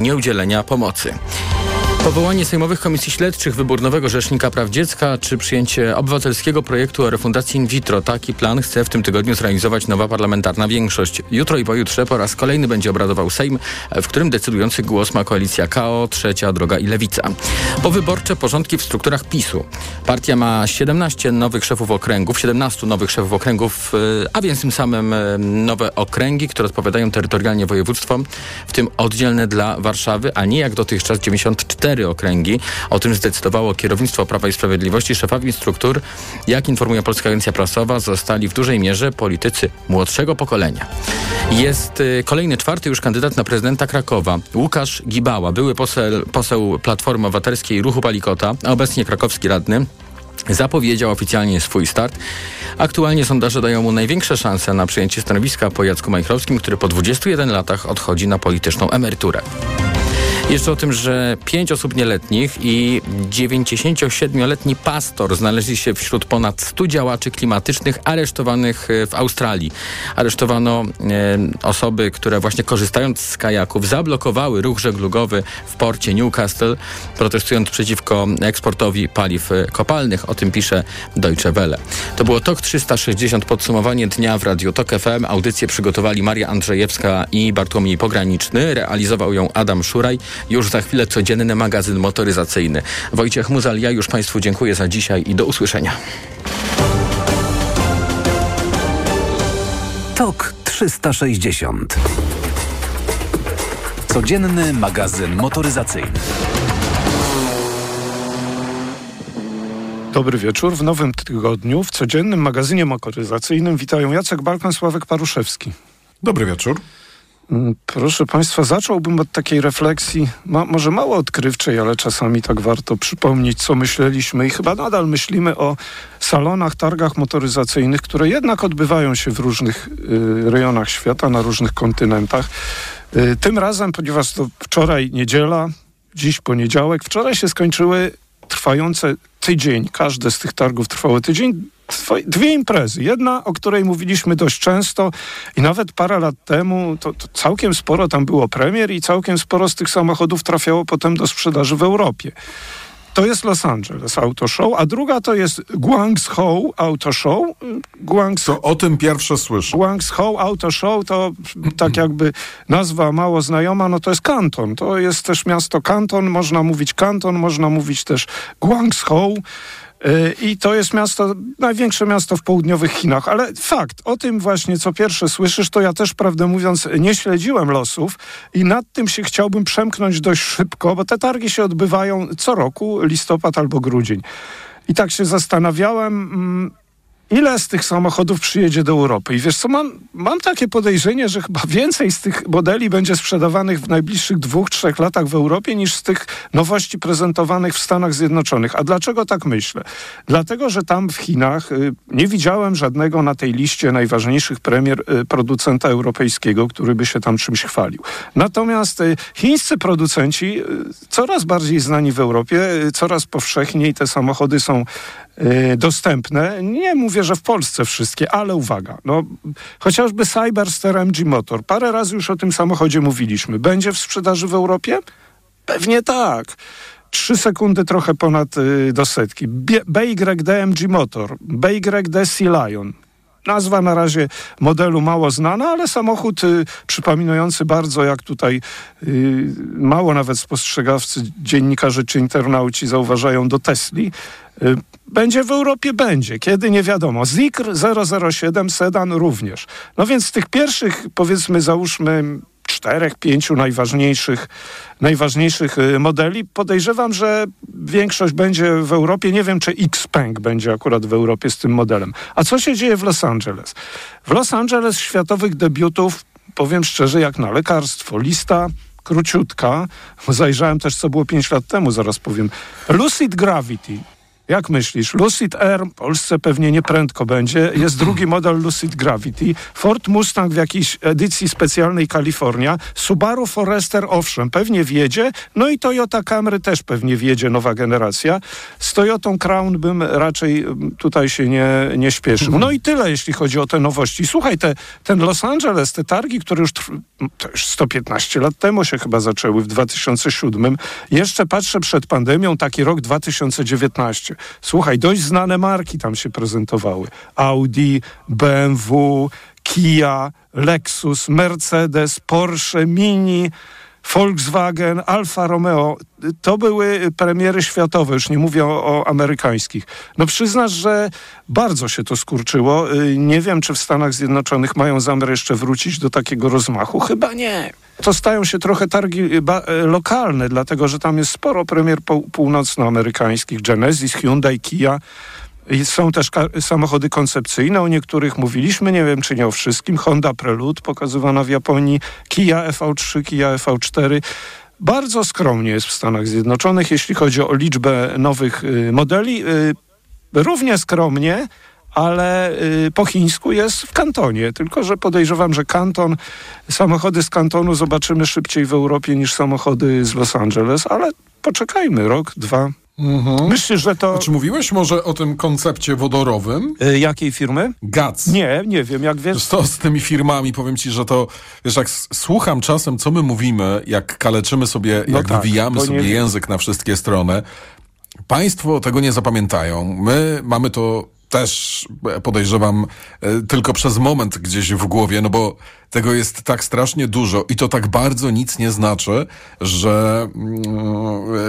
nieudzielenia pomocy. Powołanie sejmowych komisji śledczych, wybór nowego rzecznika praw dziecka czy przyjęcie obywatelskiego projektu o refundacji in vitro. Taki plan chce w tym tygodniu zrealizować nowa parlamentarna większość. Jutro i pojutrze po raz kolejny będzie obradował Sejm, w którym decydujący głos ma koalicja KO, Trzecia Droga i Lewica. Powyborcze porządki w strukturach PiSu. Partia ma 17 nowych szefów okręgów, 17 nowych szefów okręgów, e, a więc tym samym e, nowe okręgi, które odpowiadają terytorialnie województwom, w tym oddzielne dla Warszawy, a nie jak dotychczas 94 cztery okręgi. O tym zdecydowało kierownictwo Prawa i Sprawiedliwości. Szefami struktur, jak informuje Polska Agencja Prasowa, zostali w dużej mierze politycy młodszego pokolenia. Jest y, kolejny, czwarty już kandydat na prezydenta Krakowa. Łukasz Gibała, były poseł, poseł Platformy Obywatelskiej Ruchu Palikota, a obecnie krakowski radny zapowiedział oficjalnie swój start. Aktualnie sondaże dają mu największe szanse na przyjęcie stanowiska po Jacku Majchrowskim, który po 21 latach odchodzi na polityczną emeryturę. Jeszcze o tym, że pięć osób nieletnich i 97-letni pastor znaleźli się wśród ponad 100 działaczy klimatycznych aresztowanych e, w Australii. Aresztowano e, osoby, które właśnie korzystając z kajaków zablokowały ruch żeglugowy w porcie Newcastle, protestując przeciwko eksportowi paliw e, kopalnych. O tym pisze Deutsche Welle. To było TOK 360, podsumowanie dnia w Radiu TOK FM. Audycję przygotowali Maria Andrzejewska i Bartłomiej Pograniczny. Realizował ją Adam Szuraj. Już za chwilę codzienny magazyn motoryzacyjny. Wojciech Muzal, ja już Państwu dziękuję za dzisiaj i do usłyszenia. TOK 360 Codzienny magazyn motoryzacyjny. Dobry wieczór. W nowym tygodniu w codziennym magazynie motoryzacyjnym witają Jacek Balkan, Sławek Paruszewski. Dobry wieczór. Mm, proszę Państwa, zacząłbym od takiej refleksji, ma, może mało odkrywczej, ale czasami tak warto przypomnieć, co myśleliśmy i chyba nadal myślimy o salonach, targach motoryzacyjnych, które jednak odbywają się w różnych y, rejonach świata, na różnych kontynentach. Y, tym razem, ponieważ to wczoraj niedziela, dziś poniedziałek, wczoraj się skończyły trwające tydzień, każde z tych targów trwało tydzień, dwie imprezy. Jedna, o której mówiliśmy dość często i nawet parę lat temu, to, to, całkiem sporo tam było premier i całkiem sporo z tych samochodów trafiało potem do sprzedaży w Europie. To jest Los Angeles Auto Show, a druga to jest Guangzhou Auto Show. Guangzhou, to o tym pierwsze słyszę. Guangzhou Auto Show to tak jakby nazwa mało znajoma, no to jest kanton. To jest też miasto kanton, można mówić kanton, można mówić też Guangzhou. Y, I to jest miasto, największe miasto w południowych Chinach. Ale fakt, o tym właśnie co pierwsze słyszysz, to ja też, prawdę mówiąc, nie śledziłem losów i nad tym się chciałbym przemknąć dość szybko, bo te targi się odbywają co roku, listopad albo grudzień. I tak się zastanawiałem, mm, ile z tych samochodów przyjedzie do Europy. I wiesz co, mam, mam takie podejrzenie, że chyba więcej z tych modeli będzie sprzedawanych w najbliższych dwóch, trzech latach w Europie niż z tych nowości prezentowanych w Stanach Zjednoczonych. A dlaczego tak myślę? Dlatego, że tam w Chinach y, nie widziałem żadnego na tej liście najważniejszych premier y, producenta europejskiego, który by się tam czymś chwalił. Natomiast y, chińscy producenci coraz bardziej znani w Europie, coraz powszechniej te samochody są Y, dostępne. Nie mówię, że w Polsce wszystkie, ale uwaga, no, chociażby Cyberster MG Motor. Parę razy już o tym samochodzie mówiliśmy. Będzie w sprzedaży w Europie? Pewnie tak. Trzy sekundy trochę ponad y, do setki. BYD MG Motor, BYD Sea Lion. Nazwa na razie modelu mało znana, ale samochód y, przypominający bardzo, jak tutaj y, mało nawet spostrzegawcy, dziennikarze czy internauci zauważają do Tesli. Y, będzie w Europie? Będzie. Kiedy? Nie wiadomo. Zikr 007 sedan również. No więc tych pierwszych, powiedzmy, załóżmy czterech, pięciu najważniejszych, najważniejszych y, modeli. Podejrzewam, że większość będzie w Europie. Nie wiem, czy Xpeng będzie akurat w Europie z tym modelem. A co się dzieje w Los Angeles? W Los Angeles światowych debiutów, powiem szczerze, jak na lekarstwo. Lista króciutka. Zajrzałem też, co było pięć lat temu, zaraz powiem. Lucid Gravity. Jak myślisz? Lucid Air w Polsce pewnie nie prędko będzie. Jest drugi model Lucid Gravity. Ford Mustang w jakiejś edycji specjalnej Kalifornia. Subaru Forester owszem, pewnie wjedzie. No i Toyota Camry też pewnie wjedzie, nowa generacja. Z Toyotą Crown bym raczej tutaj się nie, nie śpieszył. No i tyle, jeśli chodzi o te nowości. Słuchaj, te, ten Los Angeles, te targi, które już, trw- już 115 lat temu się chyba zaczęły, w 2007. Jeszcze patrzę przed pandemią, taki rok 2019. Słuchaj, dość znane marki tam się prezentowały. Audi, BMW, Kia, Lexus, Mercedes, Porsche, Mini, Volkswagen, Alfa Romeo. To były premiery światowe, już nie mówię o, o amerykańskich. No przyznasz, że bardzo się to skurczyło. Y, Nie wiem, czy w Stanach Zjednoczonych mają zamiar jeszcze wrócić do takiego rozmachu. Chyba nie. To stają się trochę targi y, y, lokalne, dlatego że tam jest sporo premier pół- północnoamerykańskich. Genesis, Hyundai, Kia. Są też samochody koncepcyjne, o niektórych mówiliśmy, nie wiem czy nie o wszystkim. Honda Prelude pokazywana w Japonii, Kia EV3, Kia EV4. Bardzo skromnie jest w Stanach Zjednoczonych, jeśli chodzi o liczbę nowych y, modeli. Y, równie skromnie, ale y, po chińsku jest w kantonie. Tylko, że podejrzewam, że kanton, samochody z kantonu zobaczymy szybciej w Europie niż samochody z Los Angeles, ale poczekajmy rok, dwa. Myślisz, że to... Czy mówiłeś może o tym koncepcie wodorowym? Y, jakiej firmy? GAC. Nie, nie wiem, jak wiesz. Co, z tymi firmami, powiem ci, że to, wiesz, jak słucham czasem, co my mówimy, jak kaleczymy sobie, No jak tak, wywijamy sobie nie- język na wszystkie strony, państwo tego nie zapamiętają. My mamy to też, podejrzewam, e, tylko przez moment gdzieś w głowie, no bo tego jest tak strasznie dużo i to tak bardzo nic nie znaczy, że mm,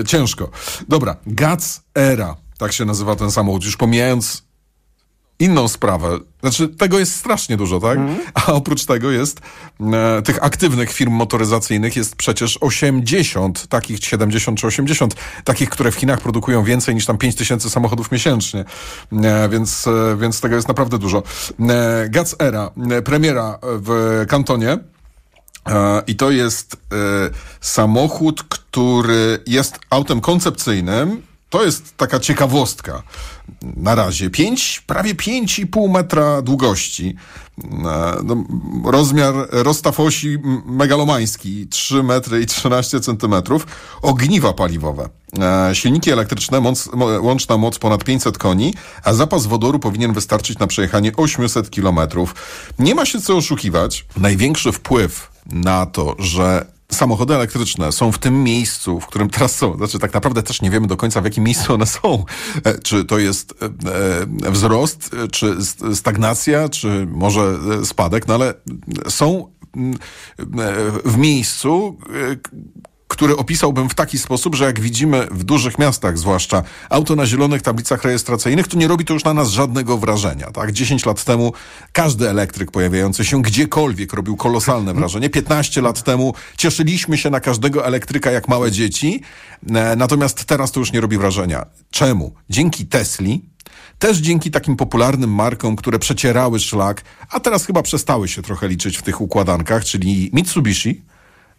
e, ciężko. Dobra, GAC Era, tak się nazywa ten samochód, już pomijając inną sprawę. Znaczy, tego jest strasznie dużo, tak? A oprócz tego jest e, tych aktywnych firm motoryzacyjnych jest przecież 80, takich 70 czy 80, takich, które w Chinach produkują więcej niż tam 5 tysięcy samochodów miesięcznie. E, więc, e, więc tego jest naprawdę dużo. E, Era, e, premiera w kantonie. E, I to jest e, samochód, który jest autem koncepcyjnym. To jest taka ciekawostka na razie. Pięć, prawie 5,5 metra długości. E, No, rozmiar, rozstaw osi megalomański 3 metry i 13 centymetrów. Ogniwa paliwowe. E, Silniki elektryczne, moc, mo- łączna moc ponad 500 koni, a zapas wodoru powinien wystarczyć na przejechanie 800 kilometrów. Nie ma się co oszukiwać. Największy wpływ na to, że samochody elektryczne są w tym miejscu, w którym teraz są. Znaczy, tak naprawdę też nie wiemy do końca, w jakim miejscu one są. E, Czy to jest e, e, wzrost, czy stagnacja, czy może spadek, no ale są w miejscu, który opisałbym w taki sposób, że jak widzimy w dużych miastach, zwłaszcza auto na zielonych tablicach rejestracyjnych, to nie robi to już na nas żadnego wrażenia. Tak? 10 lat temu każdy elektryk pojawiający się gdziekolwiek robił kolosalne wrażenie. 15 lat temu cieszyliśmy się na każdego elektryka jak małe dzieci, e, natomiast teraz to już nie robi wrażenia. Czemu? Dzięki Tesli, też dzięki takim popularnym markom, które przecierały szlak, a teraz chyba przestały się trochę liczyć w tych układankach, czyli Mitsubishi,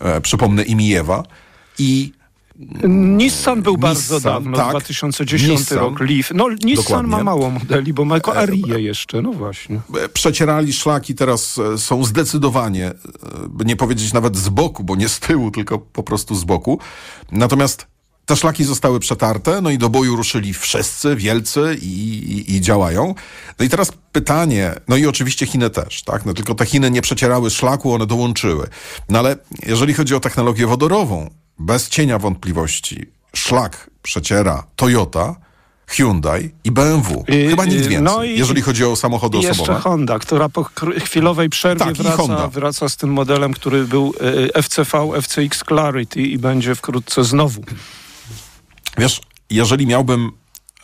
e, przypomnę Imijewa i Nissan był bardzo Nissan, dawno, tak. 2010 Nissan. rok, Leaf. No Nissan Dokładnie. ma mało modeli, bo ma tylko Arię jeszcze, no właśnie. e, przecierali szlaki teraz e, są zdecydowanie, e, by nie powiedzieć nawet z boku, bo nie z tyłu, tylko po prostu z boku. Natomiast te szlaki zostały przetarte, no i do boju ruszyli wszyscy, wielcy i, i, i działają. No i teraz pytanie, no i oczywiście Chiny też, tak? No tylko te Chiny nie przecierały szlaku, one dołączyły. No ale jeżeli chodzi o technologię wodorową, bez cienia wątpliwości, szlak przeciera Toyota, Hyundai i BMW. Chyba nic więcej, no i- jeżeli chodzi o samochody jeszcze osobowe. Honda, która po chwilowej przerwie Tak, wraca, wraca z tym modelem, który był e, FCV, FCX Clarity i będzie wkrótce znowu. Wiesz, jeżeli miałbym.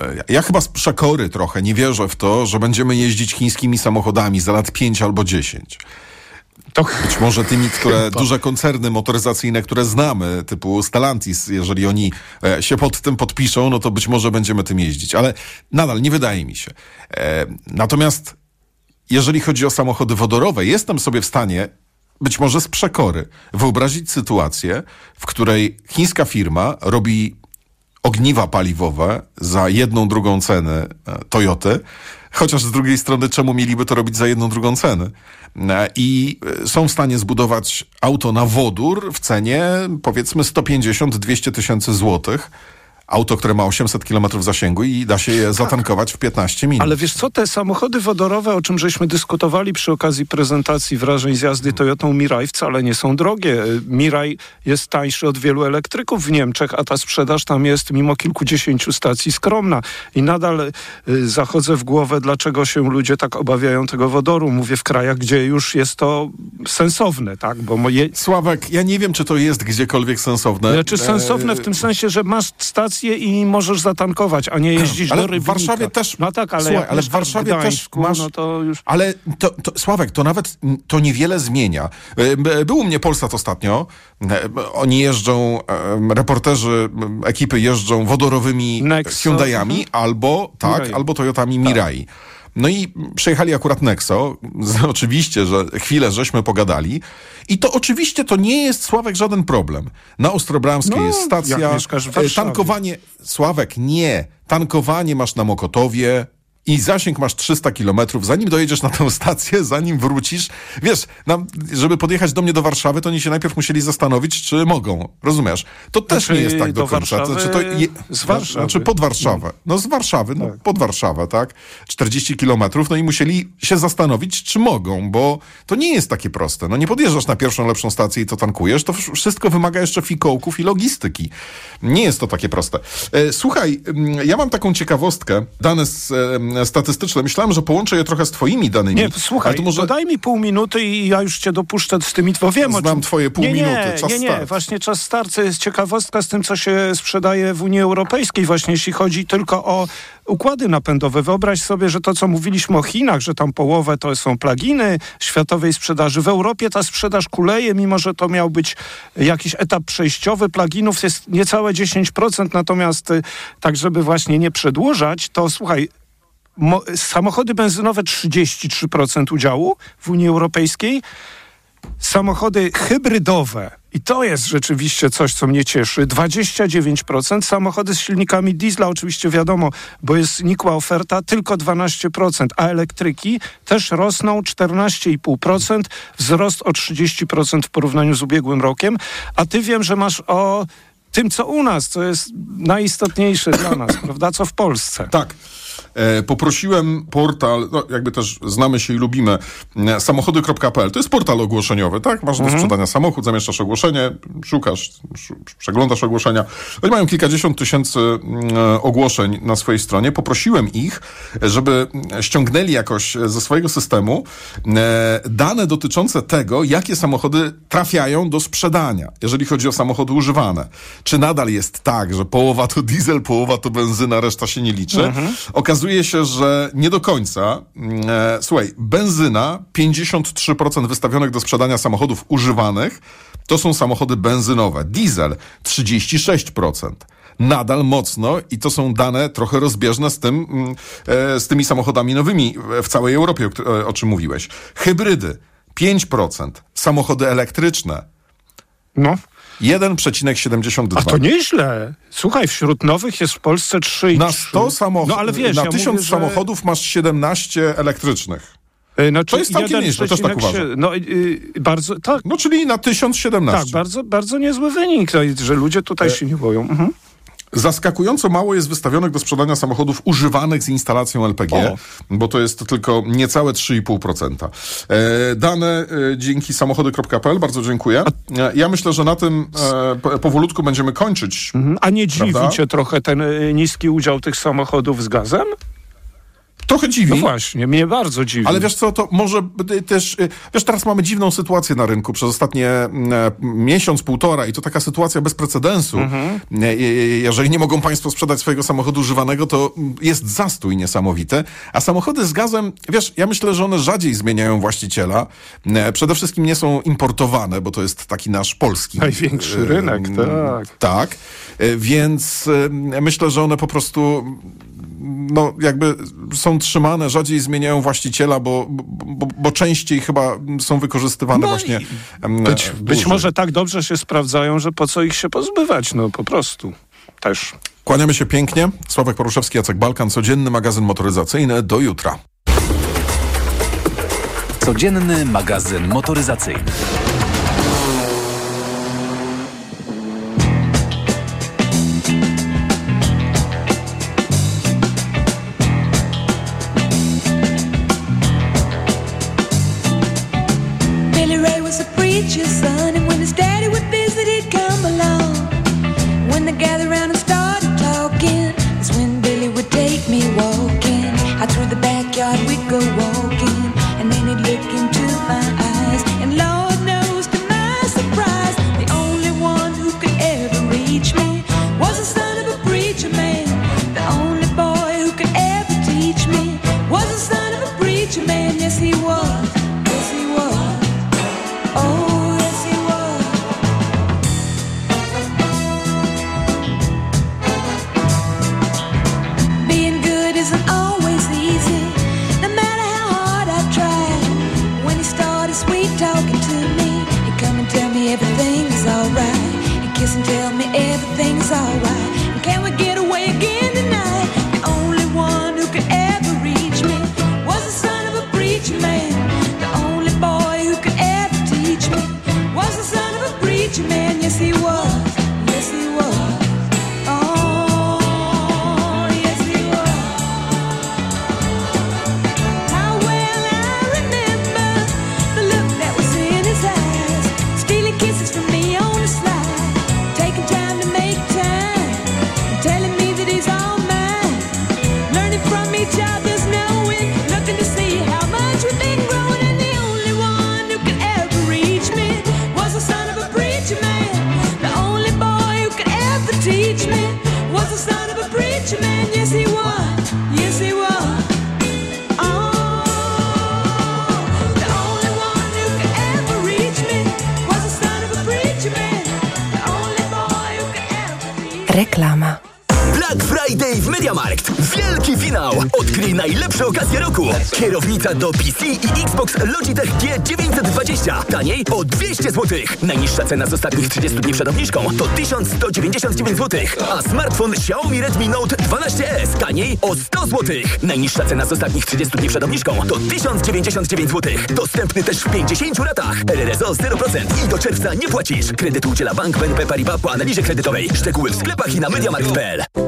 e, Ja chyba z przekory trochę nie wierzę w to, że będziemy jeździć chińskimi samochodami za lat 5 albo 10. To Być może tymi, które duże koncerny motoryzacyjne, które znamy, typu Stellantis, jeżeli oni e, się pod tym podpiszą, no to być może będziemy tym jeździć, ale nadal nie wydaje mi się. E, natomiast jeżeli chodzi o samochody wodorowe, jestem sobie w stanie, być może z przekory, wyobrazić sytuację, w której chińska firma robi ogniwa paliwowe za jedną, drugą cenę e, Toyoty. Chociaż z drugiej strony, czemu mieliby to robić za jedną, drugą cenę? E, I e, są w stanie zbudować auto na wodór w cenie powiedzmy 150-200 tysięcy złotych auto, które ma 800 km zasięgu i da się je zatankować w 15 minut. Ale wiesz co, te samochody wodorowe, o czym żeśmy dyskutowali przy okazji prezentacji wrażeń z jazdy Toyotą Mirai, wcale nie są drogie. Mirai jest tańszy od wielu elektryków w Niemczech, a ta sprzedaż tam jest mimo kilkudziesięciu stacji skromna. I nadal y, zachodzę w głowę, dlaczego się ludzie tak obawiają tego wodoru. Mówię w krajach, gdzie już jest to sensowne, tak? Bo moje... Sławek, ja nie wiem, czy to jest gdziekolwiek sensowne. Znaczy sensowne w tym sensie, że masz stację i możesz zatankować, a nie jeździć ale do Rybnika. w Warszawie też... No tak, ale, Słuchaj, ale w Warszawie Gdańsku, też masz... No to już... Ale to, to, Sławek, to nawet to niewiele zmienia. E, Był u mnie Polsat ostatnio. E, Oni jeżdżą, reporterzy ekipy jeżdżą wodorowymi Nexo, Hyundai'ami mhm. albo, tak, Mirai. Tak. albo Toyotami Mirai. No i przejechali akurat Nexo. Oczywiście, że chwilę żeśmy pogadali. I to oczywiście to nie jest, Sławek, żaden problem. Na Ostrobramskiej No, jest stacja. Tankowanie, Sławek, nie. Tankowanie masz na Mokotowie. I zasięg masz 300 kilometrów, zanim dojedziesz na tę stację, zanim wrócisz. Wiesz, nam, żeby podjechać do mnie do Warszawy, to oni się najpierw musieli zastanowić, czy mogą. Rozumiesz? To też Znaczy, nie jest tak do, do końca. Warszawy Znaczy, to je, z Warszawy. Znaczy pod Warszawę. No z Warszawy, no pod Warszawę, tak? 40 kilometrów, no i musieli się zastanowić, czy mogą, bo to nie jest takie proste. No nie podjeżdżasz na pierwszą lepszą stację i to tankujesz, to wszystko wymaga jeszcze fikołków i logistyki. Nie jest to takie proste. E, Słuchaj, mm, ja mam taką ciekawostkę, dane s- e, statystyczne. Myślałem, że połączę je trochę z twoimi danymi. Nie, słuchaj, to może... daj mi pół minuty i ja już cię dopuszczę z tymi, bo wiem o Znam czym... twoje pół nie, nie, minuty, czas Nie, nie, start. właśnie czas start to jest ciekawostka z tym, co się sprzedaje w Unii Europejskiej, właśnie jeśli chodzi tylko o układy napędowe. Wyobraź sobie, że to, co mówiliśmy o Chinach, że tam połowę to są pluginy światowej sprzedaży. W Europie ta sprzedaż kuleje, mimo że to miał być jakiś etap przejściowy. Pluginów jest niecałe 10%, natomiast y, tak, żeby właśnie nie przedłużać, to słuchaj, samochody benzynowe 33% udziału w Unii Europejskiej, samochody hybrydowe, i to jest rzeczywiście coś, co mnie cieszy, 29%, samochody z silnikami diesla, oczywiście wiadomo, bo jest nikła oferta, tylko 12%, a elektryki też rosną 14,5%, wzrost o 30% w porównaniu z ubiegłym rokiem, a ty wiem, że masz o tym, co u nas, co jest najistotniejsze dla nas, prawda, co w Polsce. Tak. E, poprosiłem portal, no jakby też znamy się i lubimy, e, samochody.pl. To jest portal ogłoszeniowy, tak? Masz do sprzedania samochód, zamieszczasz ogłoszenie, szukasz, sz, przeglądasz ogłoszenia. Oni mają kilkadziesiąt tysięcy mm, e, ogłoszeń na swojej stronie. Poprosiłem ich, żeby ściągnęli jakoś ze swojego systemu e, dane dotyczące tego, jakie samochody trafiają do sprzedania, jeżeli chodzi o samochody używane. Czy nadal jest tak, że połowa to diesel, połowa to benzyna, reszta się nie liczy? Okazuje się, że nie do końca. Mm, E, słuchaj, benzyna, 53% wystawionych do sprzedania samochodów używanych to są samochody benzynowe. Diesel, 36% nadal mocno i to są dane trochę rozbieżne z tym, mm, e, z tymi samochodami nowymi w całej Europie, o, o czym mówiłeś. Hybrydy 5%, samochody elektryczne No. 1,72. A to nieźle. Słuchaj, wśród nowych jest w Polsce 3 i Na 3. 100 samochodów, No ale wiesz, na ja 1000 mówię, że- samochodów masz 17 elektrycznych. E, Znaczy, To jest całkiem nieźle, też tak uważam. No y, bardzo, tak, No czyli na 1017. tak, bardzo, bardzo niezły wynik, no, że ludzie E, tutaj się nie boją. Mhm. Zaskakująco mało jest wystawionych do sprzedania samochodów używanych z instalacją LPG, O. bo to jest tylko niecałe 3,5%. E, dane e, dzięki samochody.pl, bardzo dziękuję. E, ja myślę, że na tym e, po- powolutku będziemy kończyć. Mhm. A nie dziwi Prawda? cię trochę ten y, niski udział tych samochodów z gazem? Trochę dziwi. No właśnie, mnie bardzo dziwi. Ale wiesz co, to może y, też, y, wiesz, teraz mamy dziwną sytuację na rynku przez ostatnie mm, miesiąc, półtora i to taka sytuacja bez precedensu. Mhm. E, e, Jeżeli nie mogą państwo sprzedać swojego samochodu używanego, to mm, jest zastój niesamowity. A samochody z gazem, wiesz, ja myślę, że one rzadziej zmieniają właściciela. Przede wszystkim nie są importowane, bo to jest taki nasz polski. Największy rynek, mm, tak. Tak, więc myślę, że one po prostu no jakby są trzymane, rzadziej zmieniają właściciela, bo, bo, bo częściej chyba są wykorzystywane No właśnie. być, być może tak dobrze się sprawdzają, że po co ich się pozbywać, no po prostu. Też. Kłaniamy się pięknie. Sławek Poruszewski, Jacek Balkan, codzienny magazyn motoryzacyjny. Do jutra. Codzienny magazyn motoryzacyjny. Roku. Kierownica do PC i Xbox Logitech G920. Taniej o 200 zł. Najniższa cena z ostatnich 30 dni przed obniżką to 1199 zł. A smartfon Xiaomi Redmi Note 12S. Taniej o 100 zł. Najniższa cena z ostatnich 30 dni przed obniżką to 1099 zł. Dostępny też w 50 latach. RRSO 0% i do czerwca nie płacisz. Kredyt udziela Bank BNP Paribas po analizie kredytowej. Szczegóły w sklepach i na MediaMarkt.pl.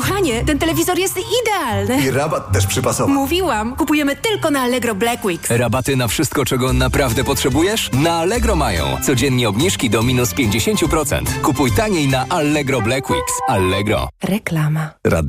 Kochanie, ten telewizor jest idealny. I rabat też przypasowy. Mówiłam, kupujemy tylko na Allegro Black Weeks. Rabaty na wszystko, czego naprawdę potrzebujesz? Na Allegro mają. Codziennie obniżki do minus 50%. Kupuj taniej na Allegro Black Weeks. Allegro. Reklama.